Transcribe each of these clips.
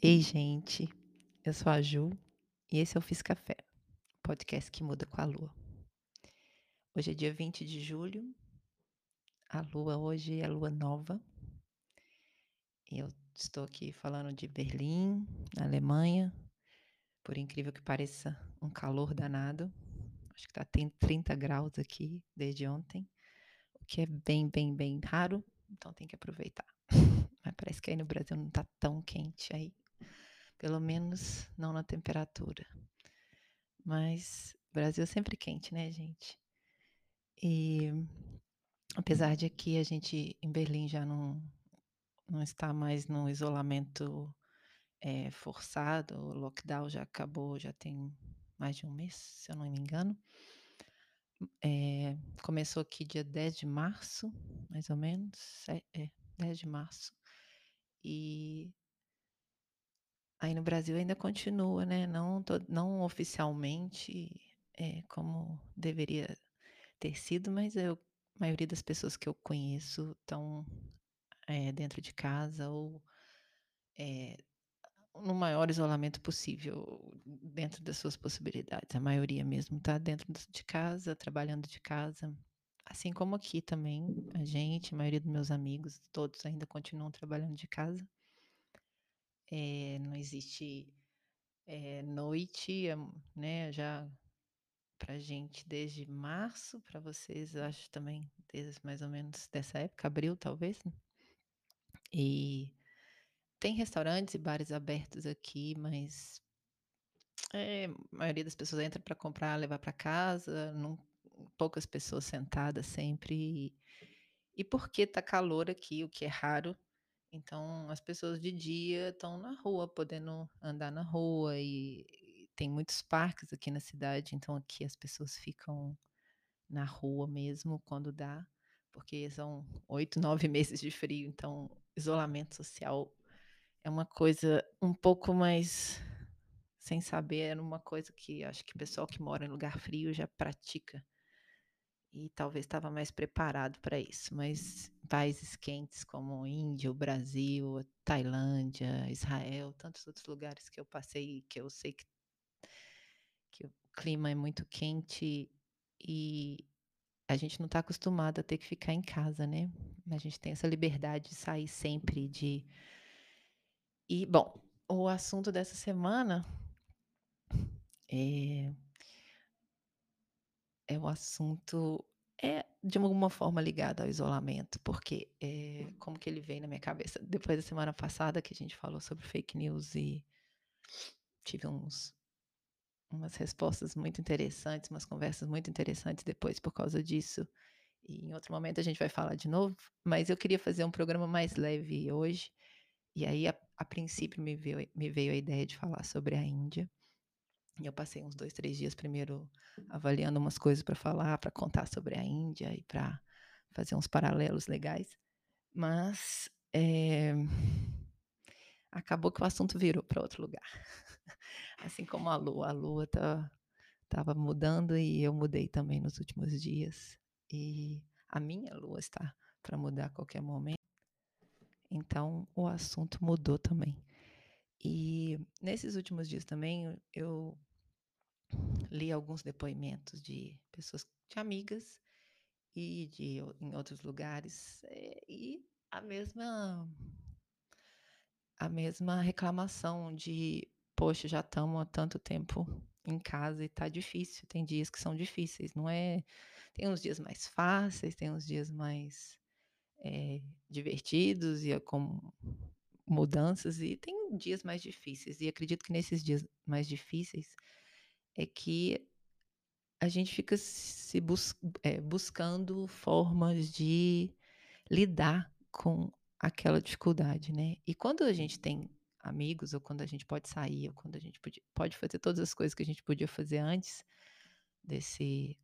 Ei, gente, eu sou a Ju e esse é o Fiz Café, podcast que muda com a lua. Hoje é dia 20 de julho, a lua hoje é lua nova. Eu estou aqui falando de Berlim, Alemanha. Por incrível que pareça, um calor danado. Acho que tá tem 30 graus aqui desde ontem, o que é bem, bem, bem raro, então tem que aproveitar. Mas parece que aí no Brasil não tá tão quente aí pelo menos não na temperatura. Mas Brasil é sempre quente, né, gente? E apesar de aqui a gente em Berlim já não, não está mais no isolamento é, forçado, o lockdown já acabou, já tem mais de um mês, se eu não me engano. É, começou aqui dia 10 de março, mais ou menos, é, é 10 de março. E Aí no Brasil ainda continua, né, não não oficialmente, é como deveria ter sido, mas eu a maioria das pessoas que eu conheço estão, eh, dentro de casa ou, eh, no maior isolamento possível, dentro das suas possibilidades. A maioria mesmo está dentro de casa, trabalhando de casa, assim como aqui também, a gente, a maioria dos meus amigos, todos ainda continuam trabalhando de casa. É, não existe, eh, noite, né, já pra gente desde março, para vocês acho também desde mais ou menos dessa época, abril talvez, né? E tem restaurantes e bares abertos aqui, mas é, a maioria das pessoas entra para comprar, levar para casa, não poucas pessoas sentadas sempre. E porque tá calor aqui, o que é raro, então, as pessoas de dia estão na rua, podendo andar na rua e tem muitos parques aqui na cidade, então aqui as pessoas ficam na rua mesmo quando dá, porque são 8, 9 meses de frio, então isolamento social é uma coisa um pouco mais sem saber, era uma coisa que acho que o pessoal que mora em lugar frio já pratica e talvez estava mais preparado para isso, mas países quentes como Índia, o Brasil, Tailândia, Israel, tantos outros lugares que eu passei que eu sei que que o clima é muito quente e a gente não está acostumado a ter que ficar em casa, né? A gente tem essa liberdade de sair sempre, de e bom, o assunto dessa semana é é o assunto é de alguma forma ligado ao isolamento, porque, eh, como que ele veio na minha cabeça? Depois da semana passada que a gente falou sobre fake news e tive uns umas respostas muito interessantes, umas conversas muito interessantes depois por causa disso, e em outro momento a gente vai falar de novo, mas eu queria fazer um programa mais leve hoje, e aí a a princípio me veio me veio a ideia de falar sobre a Índia. Eu passei uns 2, 3 dias primeiro avaliando umas coisas para falar, para contar sobre a Índia e para fazer uns paralelos legais, mas, eh, acabou que o assunto virou para outro lugar. Assim como a lua, a lua tá estava mudando e eu mudei também nos últimos dias, e a minha lua está para mudar a qualquer momento. Então o assunto mudou também. E nesses últimos dias também eu li alguns depoimentos de pessoas, de amigas e de em outros lugares, eh, e a mesma a mesma reclamação de: "Poxa, já estamos há tanto tempo em casa e tá difícil". Tem dias que são difíceis, não é tem uns dias mais fáceis, tem uns dias mais, eh, divertidos e é com mudanças e tem dias mais difíceis. E acredito que nesses dias mais difíceis é que a gente fica se bus eh, buscando formas de lidar com aquela dificuldade, né. E quando a gente tem amigos ou quando a gente pode sair ou quando a gente pode pode fazer todas as coisas que a gente podia fazer antes desse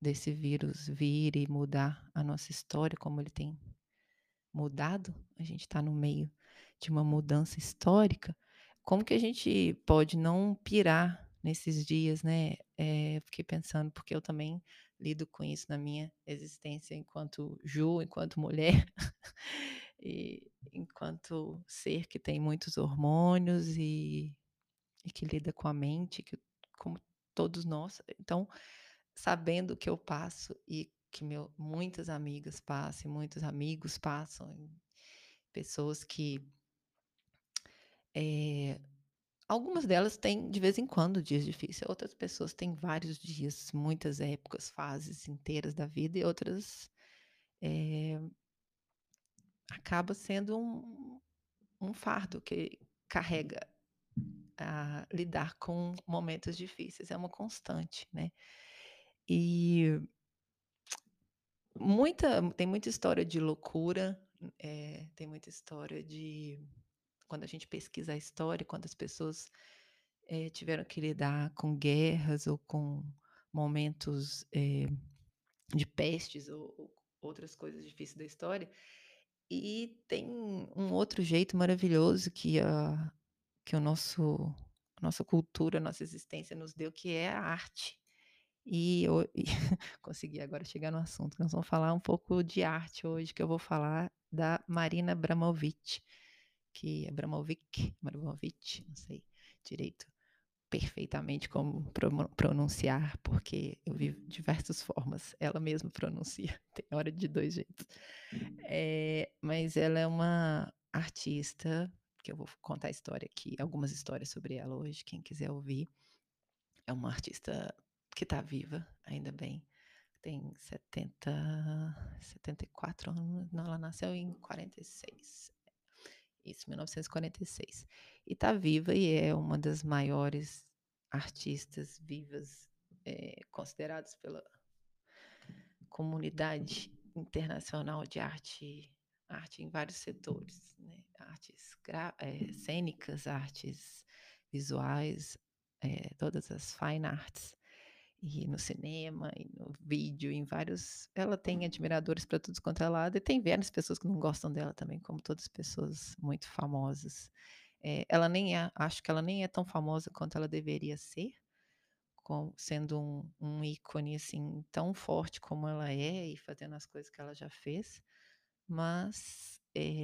desse vírus vir e mudar a nossa história como ele tem mudado, a gente está no meio de uma mudança histórica, como que a gente pode não pirar nesses dias, né? Eh, fiquei pensando, porque eu também lido com isso na minha existência enquanto Ju, enquanto mulher. e enquanto ser que tem muitos hormônios e, e que lida com a mente, que, como todos nós. Então, sabendo que eu passo e que meu, muitas amigas passam, muitos amigos passam, pessoas que é, algumas delas têm de vez em quando dias difíceis, outras pessoas têm vários dias, muitas épocas, fases inteiras da vida, e outras é, acaba sendo um, um fardo que carrega a lidar com momentos difíceis, é uma constante, né? E muita, tem muita história de loucura, é, tem muita história de quando a gente pesquisa a história, quando as pessoas é, tiveram que lidar com guerras ou com momentos é, de pestes ou, ou, outras coisas difíceis da história. E tem um outro jeito maravilhoso que a, que o nosso nossa cultura, nossa existência nos deu, que é a arte. E, eu, e consegui agora chegar no assunto. Nós vamos falar um pouco de arte hoje, que eu vou falar da Marina Abramovic, que Abramovic, Abramovic, não sei direito perfeitamente como pronunciar, porque eu vi diversas formas. Ela mesma pronuncia, tem hora de dois jeitos. É, mas ela é uma artista que eu vou contar a história aqui, algumas histórias sobre ela hoje, quem quiser ouvir. É uma artista que está viva, ainda bem. Tem 70, 74 anos. Não, ela nasceu em 46. Isso, 1946. E está viva e é uma das maiores artistas vivas é, consideradas pela comunidade internacional de arte arte em vários setores, né? artes é, cênicas, artes visuais, é, todas as fine arts, e no cinema, e no vídeo, em vários. Ela tem admiradores para todos quanto é lado, e tem várias pessoas que não gostam dela também, como todas as pessoas muito famosas. É, ela nem é, acho que ela nem é tão famosa quanto ela deveria ser, com, sendo um, um ícone assim tão forte como ela é e fazendo as coisas que ela já fez mas é,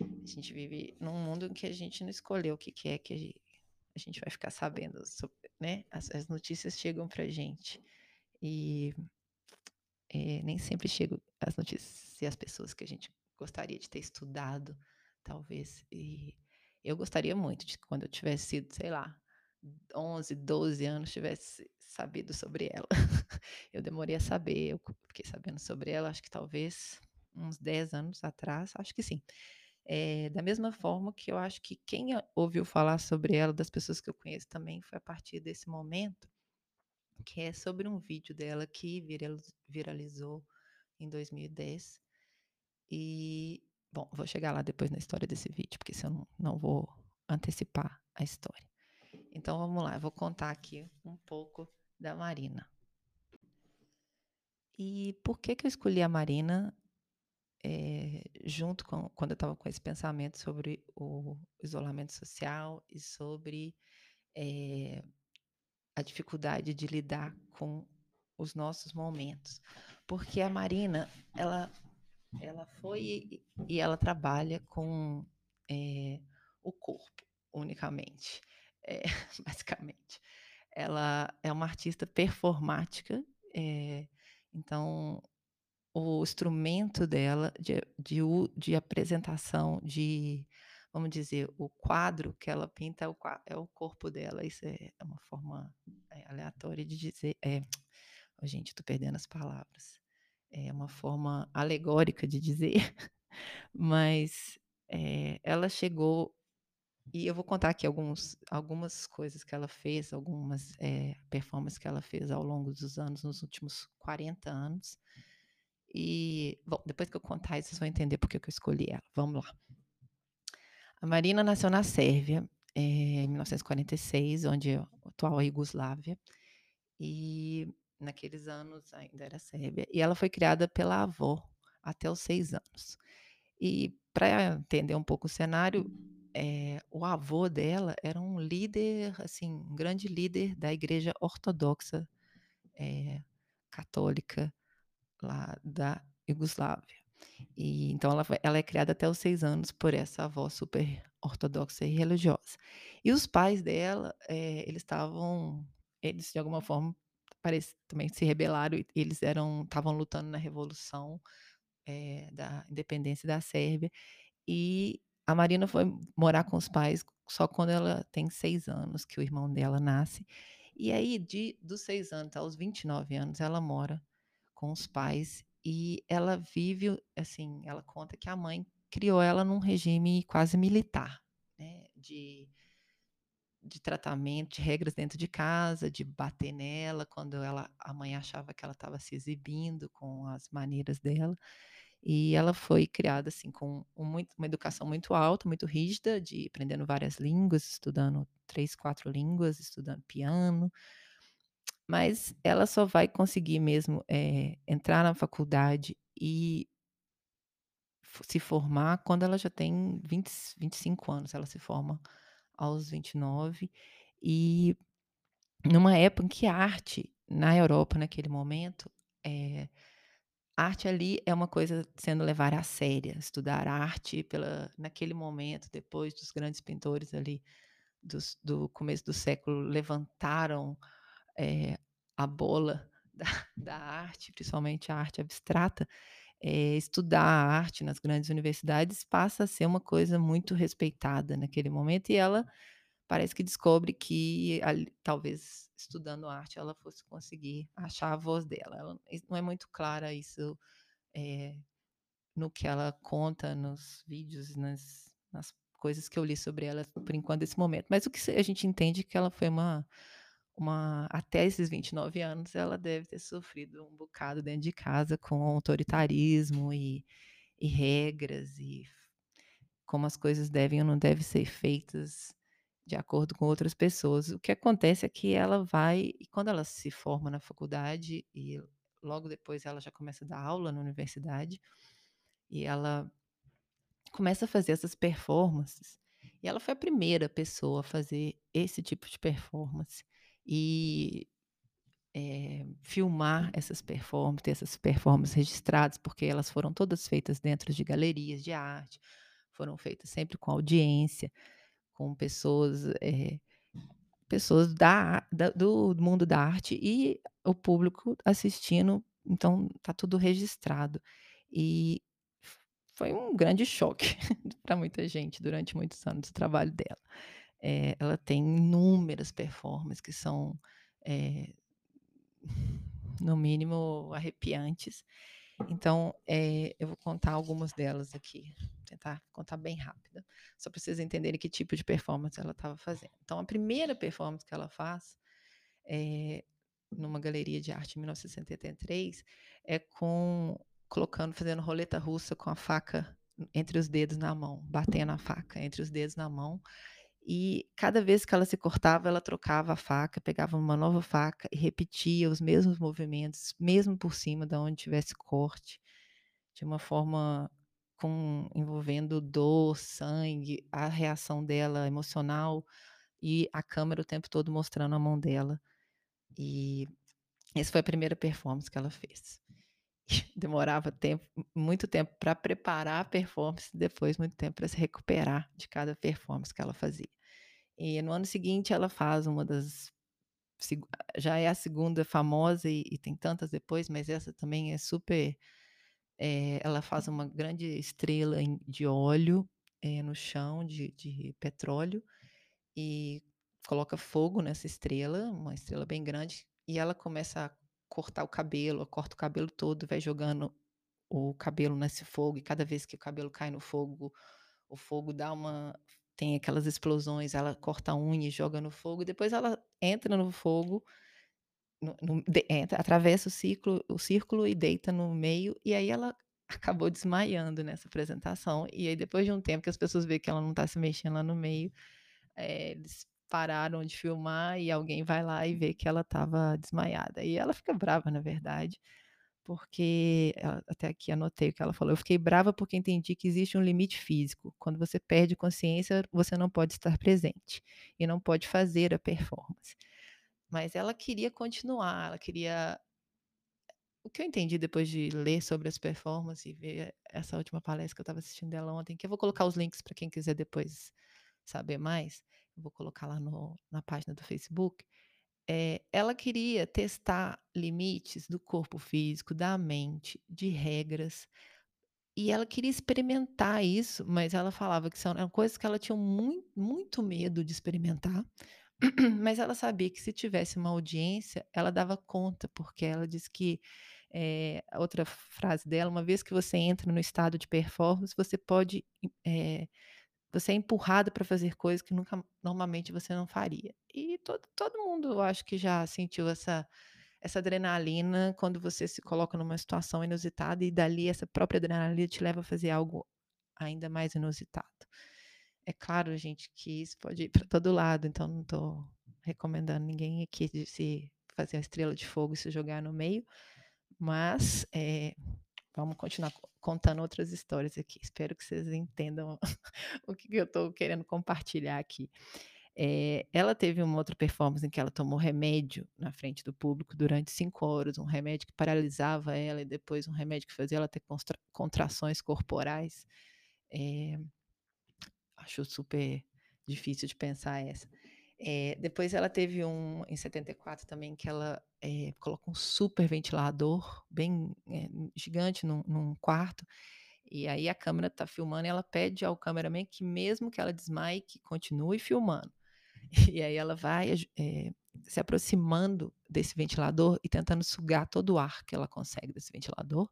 a gente vive num mundo em que a gente não escolheu o que, que é que a gente vai ficar sabendo, sobre, né? As, as notícias chegam para gente e é, nem sempre chegam as notícias e as pessoas que a gente gostaria de ter estudado, talvez. E eu gostaria muito de quando eu tivesse sido, sei lá, 11, 12 anos, tivesse sabido sobre ela. eu demorei a saber, eu fiquei sabendo sobre ela, acho que talvez uns 10 anos atrás, acho que sim. É, da mesma forma que eu acho que quem ouviu falar sobre ela, das pessoas que eu conheço também, foi a partir desse momento, que é sobre um vídeo dela que viralizou em 2010. E, bom, vou chegar lá depois na história desse vídeo, porque senão não, não vou antecipar a história. Então vamos lá, eu vou contar aqui um pouco da Marina. E por que, que eu escolhi a Marina é, junto com quando eu estava com esse pensamento sobre o isolamento social e sobre é, a dificuldade de lidar com os nossos momentos, porque a Marina ela ela foi e ela trabalha com é, o corpo unicamente, basicamente. Ela é uma artista performática, então o instrumento dela de, de, de, apresentação, de, vamos dizer, o quadro que ela pinta é o, é o corpo dela. Isso é, é uma forma é, aleatória de dizer. É, oh, gente, estou perdendo as palavras. É uma forma alegórica de dizer, mas é, ela chegou. E eu vou contar aqui alguns, algumas coisas que ela fez, algumas é, performances que ela fez ao longo dos anos, nos últimos 40 anos e, bom, depois que eu contar isso, vocês vão entender por que eu escolhi ela. Vamos lá. A Marina nasceu na Sérvia, é, em 1946, onde é a atual Iugoslávia. E naqueles anos ainda era Sérvia. E ela foi criada pela avó até os seis anos. E para entender um pouco o cenário, é, o avô dela era um líder, assim, um grande líder da igreja ortodoxa é, católica lá da Iugoslávia. E então ela ela é criada até os 6 anos por essa avó super ortodoxa e religiosa. E os pais dela, eh, eles estavam eles de alguma forma parece também se rebelaram eles eram estavam lutando na revolução, eh, da independência da Sérvia, e a Marina foi morar com os pais só quando ela tem 6 anos, que o irmão dela nasce. E aí de dos 6 anos aos 29 anos ela mora com os pais e ela vive, assim, ela conta que a mãe criou ela num regime quase militar, né, de de tratamento, de regras dentro de casa, de bater nela quando ela a mãe achava que ela estava se exibindo com as maneiras dela. E ela foi criada, assim, com um muito uma educação muito alta, muito rígida, de aprendendo várias línguas, estudando 3, 4 línguas, estudando piano. Mas ela só vai conseguir mesmo, eh, entrar na faculdade e se formar quando ela já tem vinte e 25 anos, ela se forma aos 29, e numa época em que a arte na Europa, naquele momento, eh, arte ali é uma coisa sendo levada a séria, estudar arte pela naquele momento, depois dos grandes pintores ali dos do começo do século levantaram, eh, a bola da da arte, principalmente a arte abstrata, eh, estudar a arte nas grandes universidades passa a ser uma coisa muito respeitada naquele momento, e ela parece que descobre que talvez estudando arte ela fosse conseguir achar a voz dela. Ela não é muito clara isso, eh, no que ela conta nos vídeos, nas nas coisas que eu li sobre ela, por enquanto, nesse momento. Mas o que a gente entende que ela foi uma uma até esses 29 anos, ela deve ter sofrido um bocado dentro de casa com autoritarismo e e regras e como as coisas devem ou não devem ser feitas de acordo com outras pessoas. O que acontece é que ela vai e quando ela se forma na faculdade e logo depois ela já começa a dar aula na universidade, e ela começa a fazer essas performances, e ela foi a primeira pessoa a fazer esse tipo de performance e, eh, filmar essas performances, ter essas performances registradas, porque elas foram todas feitas dentro de galerias de arte, foram feitas sempre com audiência, com pessoas, eh, pessoas da da do mundo da arte e o público assistindo, então tá tudo registrado. E foi um grande choque pra muita gente durante muitos anos o trabalho dela. Eh, ela tem inúmeras performances que são, eh, no mínimo arrepiantes. Então, eh, eu vou contar algumas delas aqui, tentar contar bem rápida, só pra vocês entenderem que tipo de performance ela estava fazendo. Então a primeira performance que ela faz, eh, numa galeria de arte em 1973, é com colocando fazendo roleta russa com a faca entre os dedos na mão, batendo a faca entre os dedos na mão, e cada vez que ela se cortava, ela trocava a faca, pegava uma nova faca e repetia os mesmos movimentos, mesmo por cima da onde tivesse corte, de uma forma com envolvendo dor, sangue, a reação dela emocional e a câmera o tempo todo mostrando a mão dela. E essa foi a primeira performance que ela fez. Demorava tempo muito tempo pra preparar a performance, depois muito tempo pra se recuperar de cada performance que ela fazia. E no ano seguinte ela faz uma das já é a 2ª famosa e e tem tantas depois, mas essa também é super eh, ela faz uma grande estrela de óleo, eh, no chão de de petróleo, e coloca fogo nessa estrela, uma estrela bem grande, e ela começa a cortar o cabelo, corta o cabelo todo, vai jogando o cabelo nesse fogo, e cada vez que o cabelo cai no fogo, o fogo dá uma tem aquelas explosões, ela corta a unha e joga no fogo, depois ela entra no fogo, no no de entra, atravessa o ciclo o círculo e deita no meio, e aí ela acabou desmaiando nessa apresentação, e aí depois de um tempo que as pessoas vê que ela não tá se mexendo lá no meio, eh, eles pararam de filmar e alguém vai lá e vê que ela estava desmaiada. E ela fica brava, na verdade, porque até aqui anotei o que ela falou: "Eu fiquei brava porque entendi que existe um limite físico, quando você perde consciência, você não pode estar presente, e não pode fazer a performance". Mas ela queria continuar, ela queria o que eu entendi depois de ler sobre as performances e ver essa última palestra que eu estava assistindo dela ontem, que eu vou colocar os links para quem quiser depois saber mais, vou colocar lá no, na página do Facebook. É, ela queria testar limites do corpo físico, da mente, de regras, e ela queria experimentar isso, mas ela falava que são eram coisas que ela tinha muito, muito medo de experimentar, mas ela sabia que se tivesse uma audiência, ela dava conta, porque ela disse que é, outra frase dela, uma vez que você entra no estado de performance, você pode é, você é empurrado para fazer coisas que nunca normalmente você não faria. E todo, todo mundo, eu acho que já sentiu essa essa adrenalina quando você se coloca numa situação inusitada e dali essa própria adrenalina te leva a fazer algo ainda mais inusitado. É claro, gente, que isso pode ir para todo lado, então não estou recomendando ninguém aqui de se fazer a estrela de fogo e se jogar no meio, mas é, vamos continuar contando outras histórias aqui. Espero que vocês entendam o que eu estou querendo compartilhar aqui. É, ela teve uma outra performance em que ela tomou remédio na frente do público durante cinco horas, um remédio que paralisava ela e depois um remédio que fazia ela ter contrações corporais. É, acho super difícil de pensar essa. É, depois ela teve um em 74 também que ela é, colocou um super ventilador bem é, gigante num, num, quarto e aí a câmera está filmando e ela pede ao cameraman que mesmo que ela desmaie que continue filmando e aí ela vai é, se aproximando desse ventilador e tentando sugar todo o ar que ela consegue desse ventilador.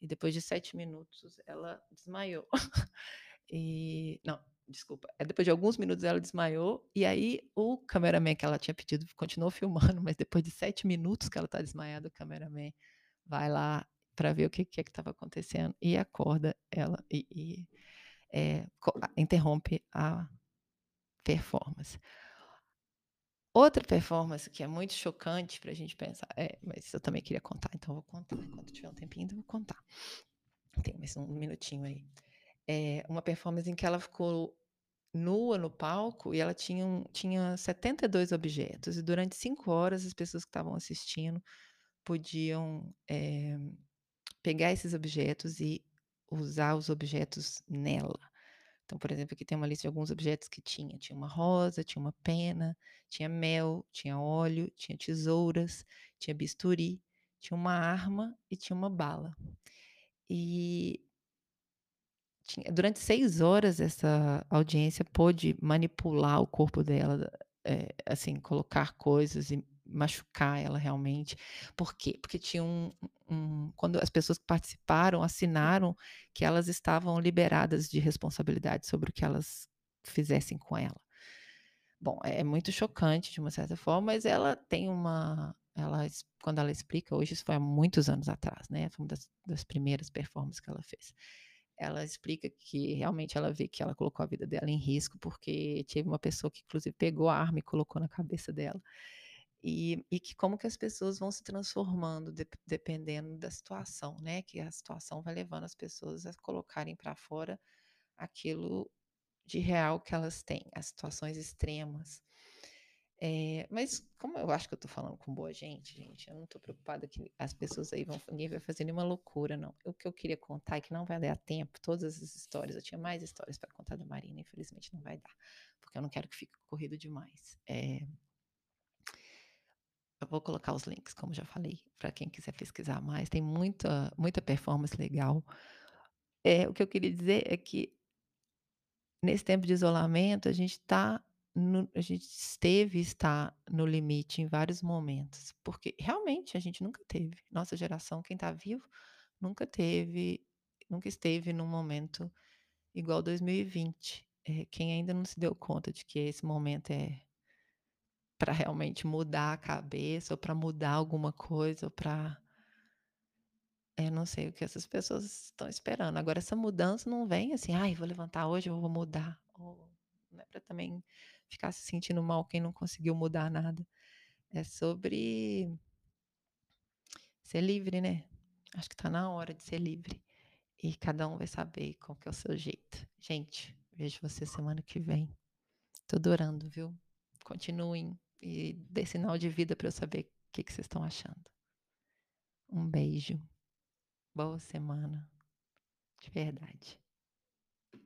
E depois de sete minutos ela desmaiou. e não, desculpa. É depois de alguns minutos ela desmaiou e aí o cameraman que ela tinha pedido continuou filmando, mas depois de sete minutos que ela está desmaiada, o cameraman vai lá para ver o que, que é que estava acontecendo e acorda ela e, e é, interrompe a performance. Outra performance que é muito chocante para a gente pensar, é, mas eu também queria contar, então eu vou contar. Enquanto tiver um tempinho, eu vou contar. Tem mais um minutinho aí. É uma performance em que ela ficou nua no palco e ela tinha, tinha 72 objetos, e durante cinco horas as pessoas que estavam assistindo podiam é, pegar esses objetos e usar os objetos nela. Então, por exemplo, aqui tem uma lista de alguns objetos que tinha. Tinha uma rosa, tinha uma pena, tinha mel, tinha óleo, tinha tesouras, tinha bisturi, tinha uma arma e tinha uma bala. E tinha, durante seis horas essa audiência pôde manipular o corpo dela, é, assim, colocar coisas e machucar ela realmente. Por quê? Porque tinha um, um, quando as pessoas que participaram assinaram que elas estavam liberadas de responsabilidade sobre o que elas fizessem com ela. Bom, é muito chocante de uma certa forma, mas ela tem uma, ela quando ela explica hoje isso foi há muitos anos atrás, né? Foi uma das, das primeiras performances que ela fez ela explica que realmente ela vê que ela colocou a vida dela em risco porque teve uma pessoa que inclusive pegou a arma e colocou na cabeça dela. E, e que como que as pessoas vão se transformando de, dependendo da situação, né? Que a situação vai levando as pessoas a colocarem para fora aquilo de real que elas têm, as situações extremas. É, mas como eu acho que eu tô falando com boa gente, gente, eu não tô preocupada que as pessoas aí vão, ninguém vai fazer nenhuma loucura, não. O que eu queria contar é que não vai dar tempo, todas as histórias, eu tinha mais histórias para contar da Marina, infelizmente não vai dar, porque eu não quero que fique corrido demais. É, eu vou colocar os links, como já falei, para quem quiser pesquisar mais. Tem muita, muita performance legal. É, o que eu queria dizer é que nesse tempo de isolamento, a gente está a gente esteve está no limite em vários momentos, porque realmente a gente nunca teve. Nossa geração, quem está vivo, nunca teve, nunca esteve num momento igual 2020. É, quem ainda não se deu conta de que esse momento é para realmente mudar a cabeça, ou para mudar alguma coisa, ou para. Eu não sei o que essas pessoas estão esperando. Agora, essa mudança não vem assim, ai, vou levantar hoje, eu vou mudar. Ou, não é para também ficar se sentindo mal quem não conseguiu mudar nada. É sobre ser livre, né? Acho que está na hora de ser livre. E cada um vai saber qual que é o seu jeito. Gente, vejo você semana que vem. Tô adorando, viu? Continuem e dê sinal de vida para eu saber o que, que vocês estão achando. Um beijo. Boa semana. De verdade.